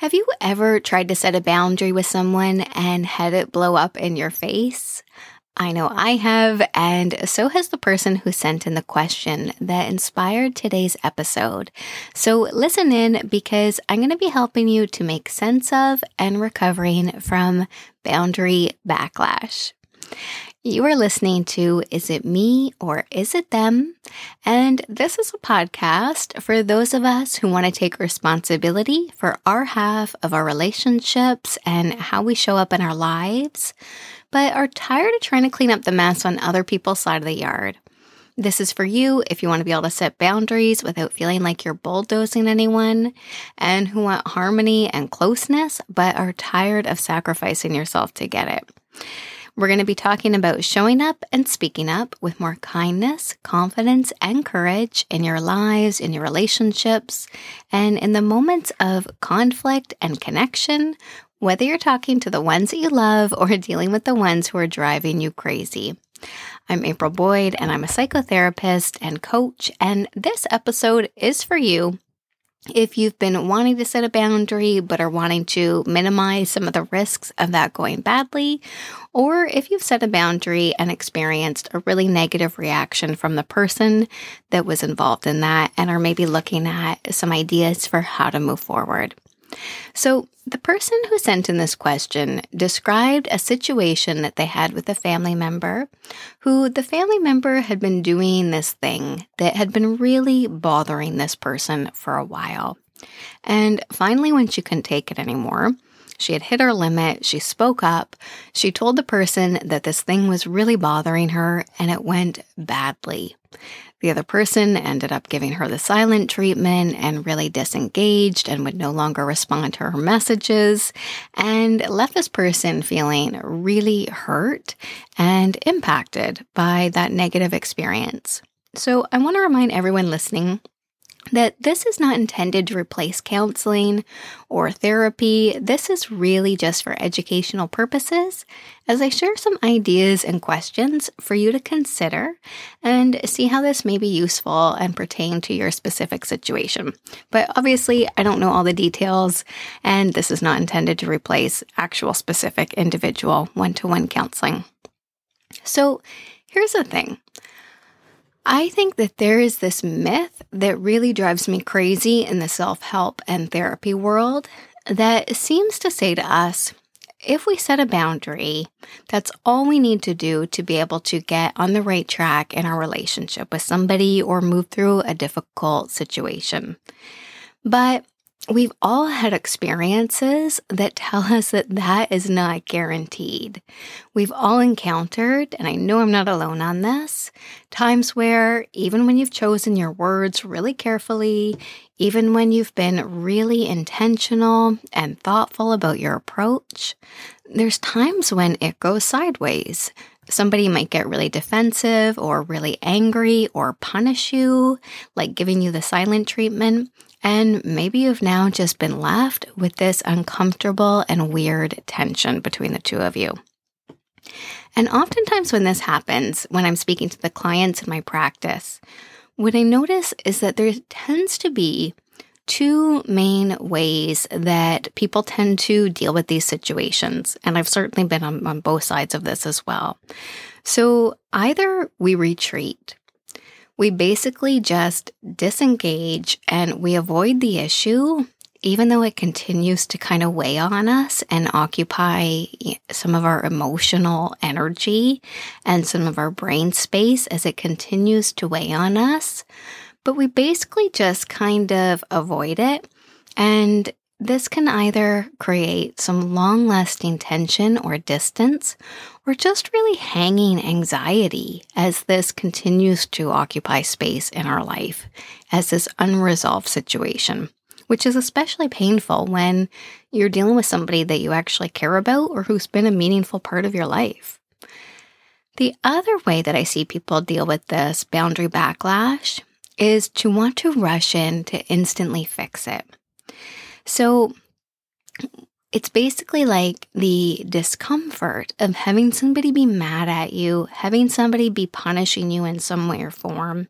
Have you ever tried to set a boundary with someone and had it blow up in your face? I know I have, and so has the person who sent in the question that inspired today's episode. So listen in because I'm going to be helping you to make sense of and recovering from boundary backlash. You are listening to Is It Me or Is It Them? And this is a podcast for those of us who want to take responsibility for our half of our relationships and how we show up in our lives, but are tired of trying to clean up the mess on other people's side of the yard. This is for you if you want to be able to set boundaries without feeling like you're bulldozing anyone, and who want harmony and closeness, but are tired of sacrificing yourself to get it. We're going to be talking about showing up and speaking up with more kindness, confidence, and courage in your lives, in your relationships, and in the moments of conflict and connection, whether you're talking to the ones that you love or dealing with the ones who are driving you crazy. I'm April Boyd, and I'm a psychotherapist and coach, and this episode is for you if you've been wanting to set a boundary but are wanting to minimize some of the risks of that going badly, or if you've set a boundary and experienced a really negative reaction from the person that was involved in that and are maybe looking at some ideas for how to move forward. So, the person who sent in this question described a situation that they had with a family member who the family member had been doing this thing that had been really bothering this person for a while. And finally, when she couldn't take it anymore, she had hit her limit. She spoke up. She told the person that this thing was really bothering her and it went badly. The other person ended up giving her the silent treatment and really disengaged and would no longer respond to her messages and left this person feeling really hurt and impacted by that negative experience. So, I want to remind everyone listening that this is not intended to replace counseling or therapy. This is really just for educational purposes as I share some ideas and questions for you to consider and see how this may be useful and pertain to your specific situation. But obviously, I don't know all the details, and this is not intended to replace actual specific individual one to one counseling. So here's the thing. I think that there is this myth that really drives me crazy in the self help and therapy world that seems to say to us if we set a boundary, that's all we need to do to be able to get on the right track in our relationship with somebody or move through a difficult situation. But We've all had experiences that tell us that that is not guaranteed. We've all encountered, and I know I'm not alone on this, times where even when you've chosen your words really carefully, even when you've been really intentional and thoughtful about your approach, there's times when it goes sideways. Somebody might get really defensive or really angry or punish you, like giving you the silent treatment. And maybe you've now just been left with this uncomfortable and weird tension between the two of you. And oftentimes, when this happens, when I'm speaking to the clients in my practice, what I notice is that there tends to be two main ways that people tend to deal with these situations. And I've certainly been on, on both sides of this as well. So either we retreat, we basically just disengage and we avoid the issue, even though it continues to kind of weigh on us and occupy some of our emotional energy and some of our brain space as it continues to weigh on us. But we basically just kind of avoid it. And this can either create some long lasting tension or distance, or just really hanging anxiety as this continues to occupy space in our life as this unresolved situation, which is especially painful when you're dealing with somebody that you actually care about or who's been a meaningful part of your life. The other way that I see people deal with this boundary backlash is to want to rush in to instantly fix it. So, it's basically like the discomfort of having somebody be mad at you, having somebody be punishing you in some way or form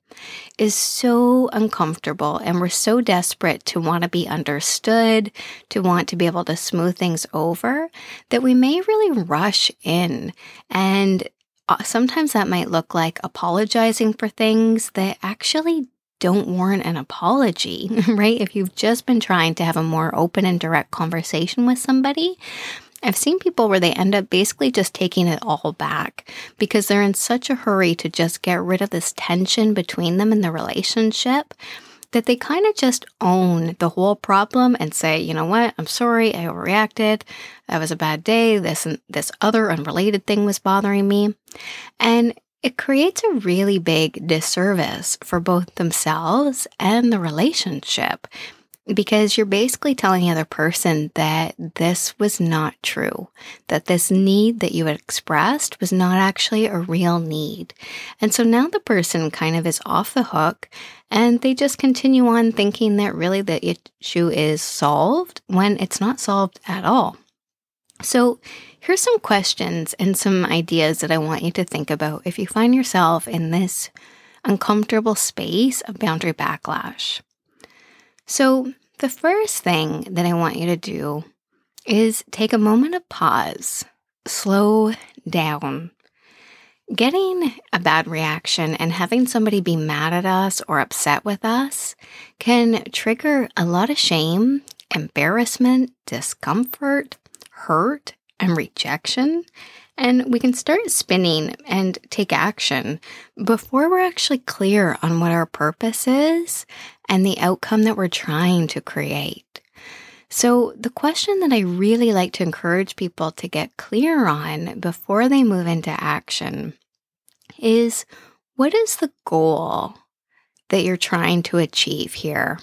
is so uncomfortable. And we're so desperate to want to be understood, to want to be able to smooth things over that we may really rush in. And uh, sometimes that might look like apologizing for things that actually don't warrant an apology, right? If you've just been trying to have a more open and direct conversation with somebody, I've seen people where they end up basically just taking it all back because they're in such a hurry to just get rid of this tension between them in the relationship that they kind of just own the whole problem and say, you know what, I'm sorry, I overreacted. That was a bad day. This and this other unrelated thing was bothering me. And it creates a really big disservice for both themselves and the relationship because you're basically telling the other person that this was not true, that this need that you had expressed was not actually a real need. And so now the person kind of is off the hook and they just continue on thinking that really the issue is solved when it's not solved at all. So Here's some questions and some ideas that I want you to think about if you find yourself in this uncomfortable space of boundary backlash. So, the first thing that I want you to do is take a moment of pause, slow down. Getting a bad reaction and having somebody be mad at us or upset with us can trigger a lot of shame, embarrassment, discomfort, hurt, and rejection. And we can start spinning and take action before we're actually clear on what our purpose is and the outcome that we're trying to create. So, the question that I really like to encourage people to get clear on before they move into action is what is the goal that you're trying to achieve here?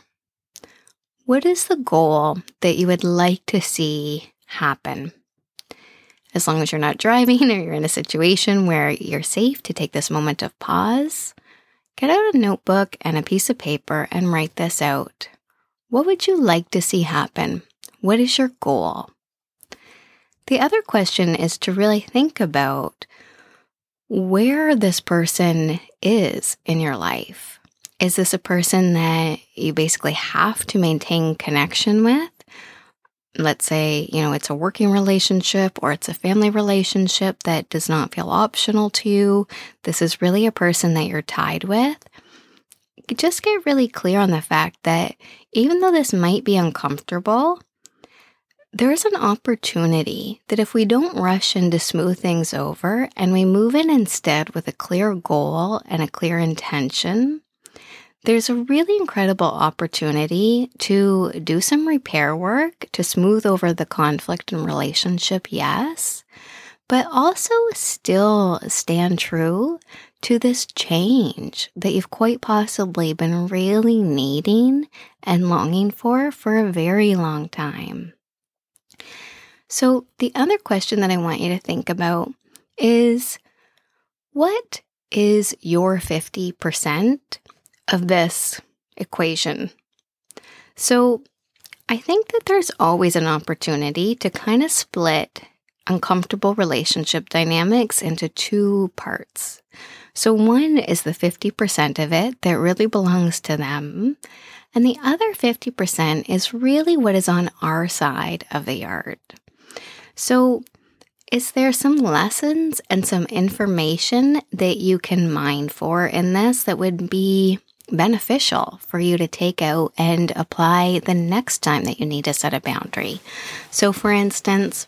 What is the goal that you would like to see happen? as long as you're not driving or you're in a situation where you're safe to take this moment of pause, get out a notebook and a piece of paper and write this out. What would you like to see happen? What is your goal? The other question is to really think about where this person is in your life. Is this a person that you basically have to maintain connection with? Let's say, you know, it's a working relationship or it's a family relationship that does not feel optional to you, this is really a person that you're tied with, just get really clear on the fact that even though this might be uncomfortable, there's an opportunity that if we don't rush in to smooth things over and we move in instead with a clear goal and a clear intention, there's a really incredible opportunity to do some repair work to smooth over the conflict and relationship, yes, but also still stand true to this change that you've quite possibly been really needing and longing for for a very long time. So, the other question that I want you to think about is what is your 50%? Of this equation. So I think that there's always an opportunity to kind of split uncomfortable relationship dynamics into two parts. So, one is the 50% of it that really belongs to them, and the other 50% is really what is on our side of the yard. So, is there some lessons and some information that you can mine for in this that would be beneficial for you to take out and apply the next time that you need to set a boundary. So, for instance,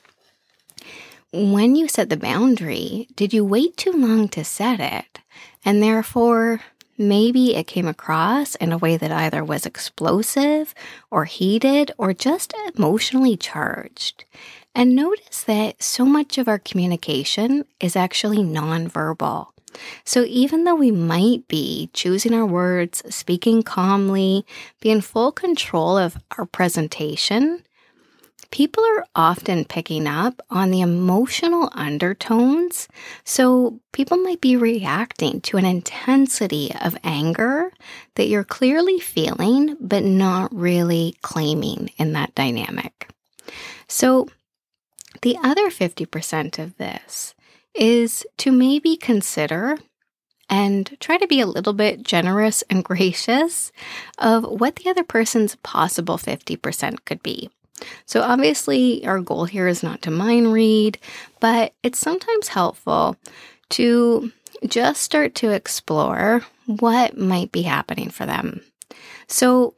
when you set the boundary, did you wait too long to set it? And therefore, maybe it came across in a way that either was explosive or heated or just emotionally charged. And notice that so much of our communication is actually nonverbal. So even though we might be choosing our words, speaking calmly, be in full control of our presentation, people are often picking up on the emotional undertones. So people might be reacting to an intensity of anger that you're clearly feeling, but not really claiming in that dynamic. So The other 50% of this is to maybe consider and try to be a little bit generous and gracious of what the other person's possible 50% could be. So, obviously, our goal here is not to mind read, but it's sometimes helpful to just start to explore what might be happening for them. So,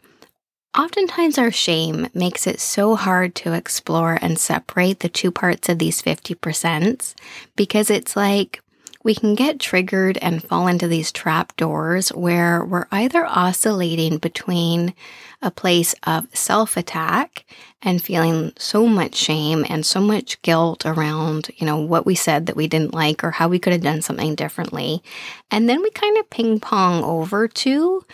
oftentimes our shame makes it so hard to explore and separate the two parts of these 50% because it's like we can get triggered and fall into these trap doors where we're either oscillating between a place of self attack and feeling so much shame and so much guilt around, you know, what we said that we didn't like or how we could have done something differently. And then we kind of ping pong over to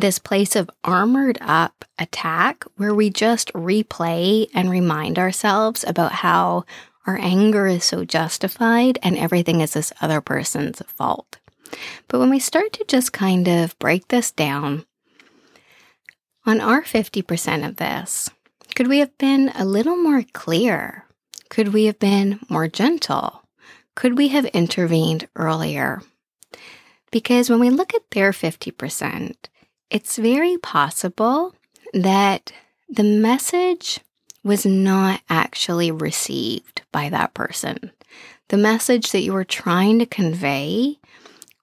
this place of armored up attack where we just replay and remind ourselves about how our anger is so justified and everything is this other person's fault. But when we start to just kind of break this down, on our 50% of this, could we have been a little more clear? Could we have been more gentle? Could we have intervened earlier? Because when we look at their 50%, it's very possible that the message was not actually received by that person. The message that you were trying to convey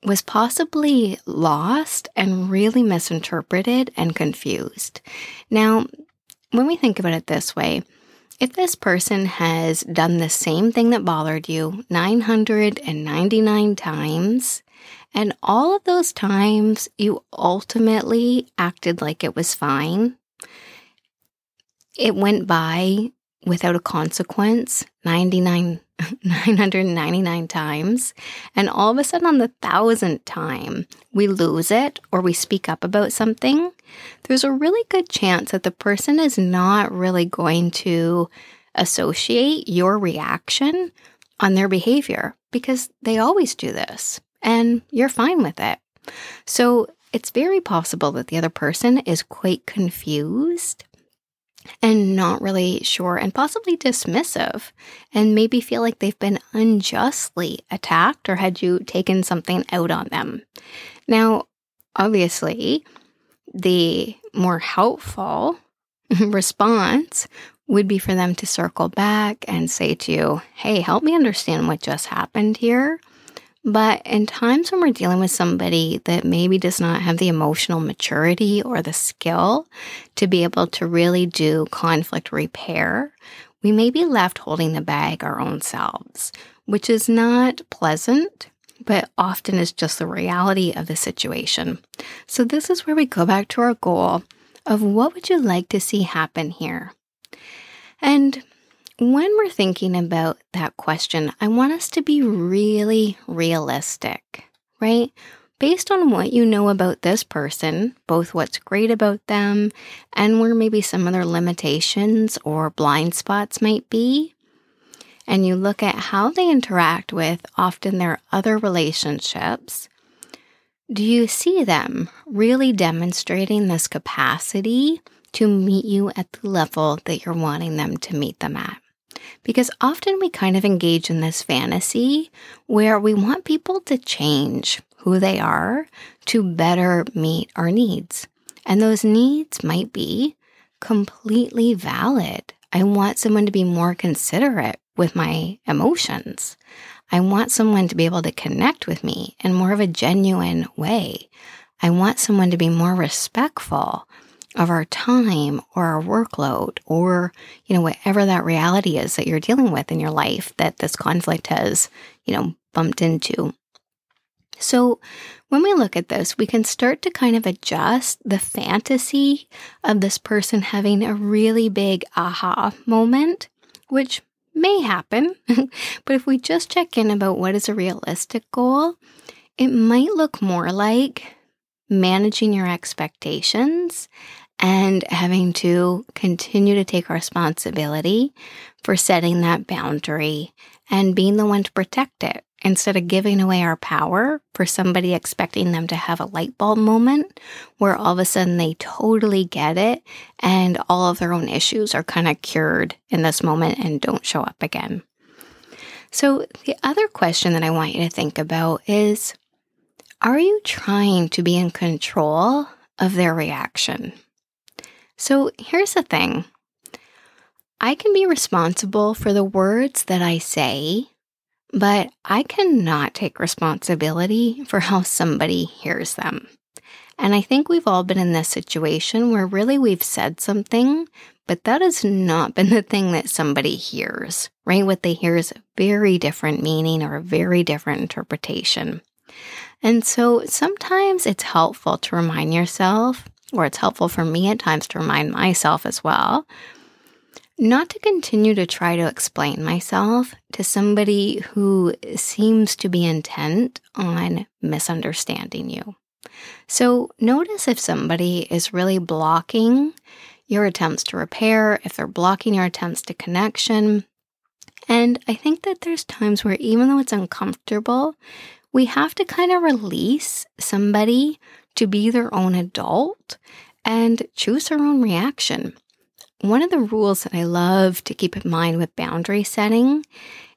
was possibly lost and really misinterpreted and confused. Now, when we think about it this way, if this person has done the same thing that bothered you 999 times, and all of those times you ultimately acted like it was fine, it went by without a consequence 99 999 times. And all of a sudden on the thousandth time we lose it or we speak up about something there's a really good chance that the person is not really going to associate your reaction on their behavior because they always do this and you're fine with it so it's very possible that the other person is quite confused and not really sure and possibly dismissive and maybe feel like they've been unjustly attacked or had you taken something out on them. Now, obviously, the more helpful response would be for them to circle back and say to you, Hey, help me understand what just happened here. But in times when we're dealing with somebody that maybe does not have the emotional maturity or the skill to be able to really do conflict repair, we may be left holding the bag our own selves, which is not pleasant, but often is just the reality of the situation. So, this is where we go back to our goal of what would you like to see happen here? And when we're thinking about that question, I want us to be really realistic, right? Based on what you know about this person, both what's great about them and where maybe some of their limitations or blind spots might be, and you look at how they interact with often their other relationships, do you see them really demonstrating this capacity to meet you at the level that you're wanting them to meet them at? Because often we kind of engage in this fantasy where we want people to change who they are to better meet our needs. And those needs might be completely valid. I want someone to be more considerate with my emotions. I want someone to be able to connect with me in more of a genuine way. I want someone to be more respectful of our time or our workload or, you know, whatever that reality is that you're dealing with in your life that this conflict has, you know, bumped into. So, when we look at this, we can start to kind of adjust the fantasy of this person having a really big aha moment, which may happen. but if we just check in about what is a realistic goal, it might look more like managing your expectations and having to continue to take responsibility for setting that boundary and being the one to protect it instead of giving away our power for somebody expecting them to have a light bulb moment where all of a sudden they totally get it and all of their own issues are kind of cured in this moment and don't show up again. So, the other question that I want you to think about is Are you trying to be in control of their reaction? So, here's the thing I can be responsible for the words that I say but I cannot take responsibility for how somebody hears them. And I think we've all been in this situation where really we've said something, but that has not been the thing that somebody hears, right? What they hear is a very different meaning or a very different interpretation. And so sometimes it's helpful to remind yourself, or it's helpful for me at times to remind myself as well, not to continue to try to explain myself to somebody who seems to be intent on misunderstanding you. So notice if somebody is really blocking your attempts to repair, if they're blocking your attempts to connection. And I think that there's times where even though it's uncomfortable, we have to kind of release somebody to be their own adult and choose their own reaction. One of the rules that I love to keep in mind with boundary setting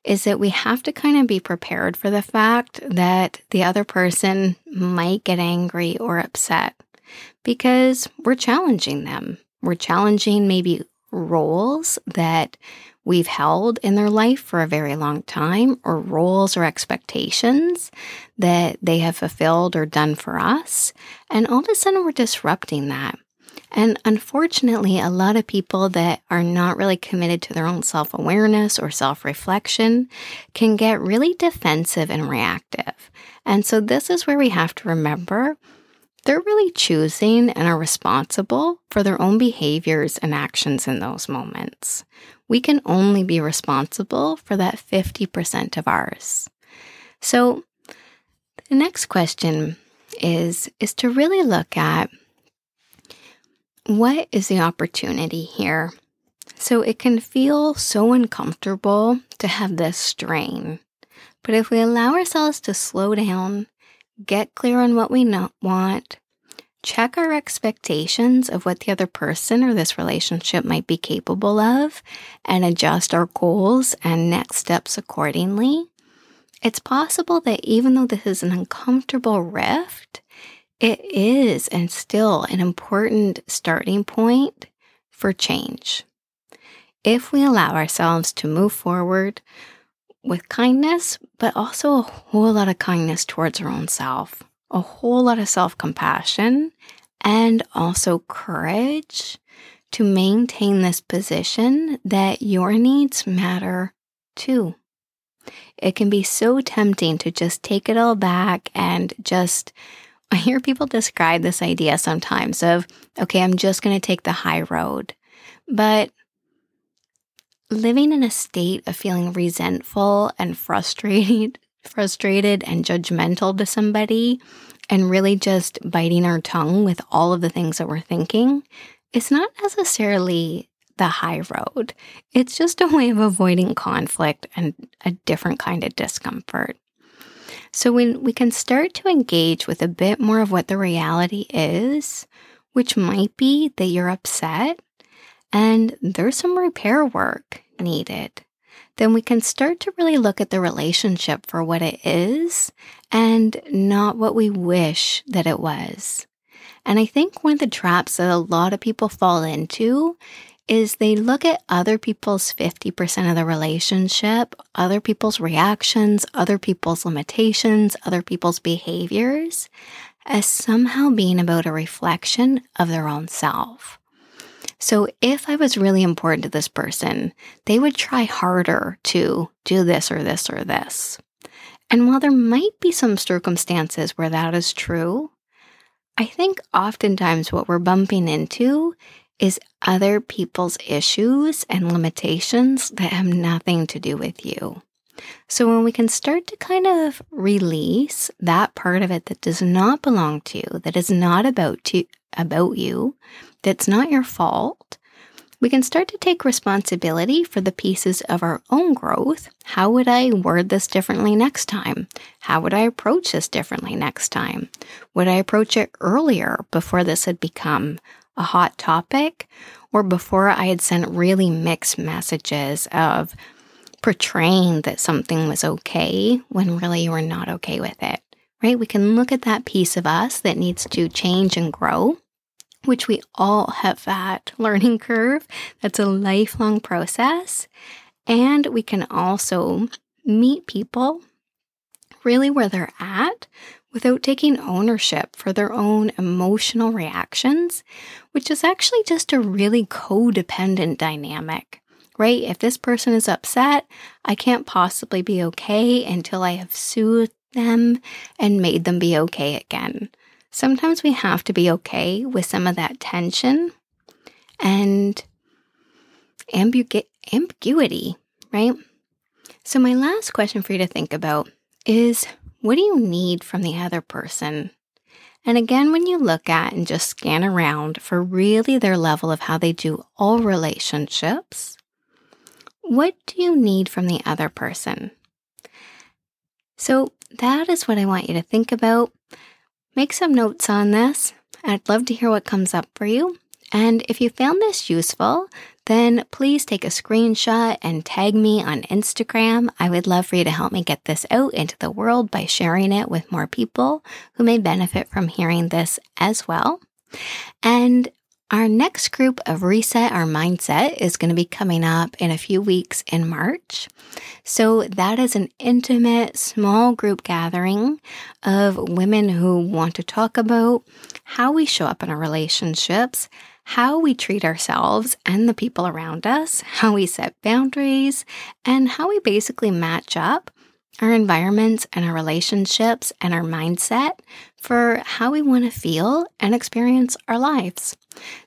is that we have to kind of be prepared for the fact that the other person might get angry or upset because we're challenging them. We're challenging maybe roles that we've held in their life for a very long time, or roles or expectations that they have fulfilled or done for us. And all of a sudden, we're disrupting that. And unfortunately, a lot of people that are not really committed to their own self awareness or self reflection can get really defensive and reactive. And so, this is where we have to remember they're really choosing and are responsible for their own behaviors and actions in those moments. We can only be responsible for that 50% of ours. So, the next question is is to really look at what is the opportunity here? So it can feel so uncomfortable to have this strain. But if we allow ourselves to slow down, get clear on what we want, check our expectations of what the other person or this relationship might be capable of, and adjust our goals and next steps accordingly, it's possible that even though this is an uncomfortable rift, it is and still an important starting point for change. If we allow ourselves to move forward with kindness, but also a whole lot of kindness towards our own self, a whole lot of self compassion, and also courage to maintain this position that your needs matter too. It can be so tempting to just take it all back and just I hear people describe this idea sometimes of, okay, I'm just going to take the high road. But living in a state of feeling resentful and frustrated, frustrated and judgmental to somebody and really just biting our tongue with all of the things that we're thinking is not necessarily the high road. It's just a way of avoiding conflict and a different kind of discomfort. So when we can start to engage with a bit more of what the reality is, which might be that you're upset and there's some repair work needed, then we can start to really look at the relationship for what it is and not what we wish that it was. And I think one of the traps that a lot of people fall into is they look at other people's 50% of the relationship, other people's reactions, other people's limitations, other people's behaviors as somehow being about a reflection of their own self. So if I was really important to this person, they would try harder to do this or this or this. And while there might be some circumstances where that is true, I think oftentimes what we're bumping into is other people's issues and limitations that have nothing to do with you. So when we can start to kind of release that part of it that does not belong to you, that is not about to, about you, that's not your fault, we can start to take responsibility for the pieces of our own growth. How would I word this differently next time? How would I approach this differently next time? Would I approach it earlier before this had become a hot topic or before I had sent really mixed messages of portraying that something was okay when really you were not okay with it? Right? We can look at that piece of us that needs to change and grow which we all have that learning curve. That's a lifelong process. And we can also meet people really where they're at without taking ownership for their own emotional reactions, which is actually just a really codependent dynamic, right? If this person is upset, I can't possibly be okay until I have soothed them and made them be okay again sometimes we have to be okay with some of that tension and ambigu- ambiguity, right? So, my last question for you to think about is what do you need from the other person? And again, when you look at and just scan around for really their level of how they do all relationships, what do you need from the other person? So, that is what I want you to think about. Make some notes on this. I'd love to hear what comes up for you. And if you found this useful, then please take a screenshot and tag me on Instagram. I would love for you to help me get this out into the world by sharing it with more people who may benefit from hearing this as well. And our next group of Reset Our Mindset is going to be coming up in a few weeks in March. So, that is an intimate, small group gathering of women who want to talk about how we show up in our relationships, how we treat ourselves and the people around us, how we set boundaries, and how we basically match up our environments and our relationships and our mindset for how we want to feel and experience our lives.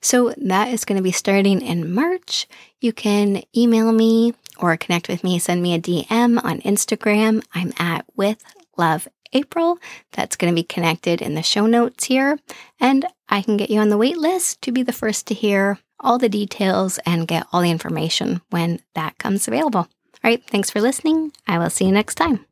So that is going to be starting in March. You can email me or connect with me, send me a DM on Instagram. I'm at with love April. That's going to be connected in the show notes here. And I can get you on the wait list to be the first to hear all the details and get all the information when that comes available. All right, thanks for listening. I will see you next time.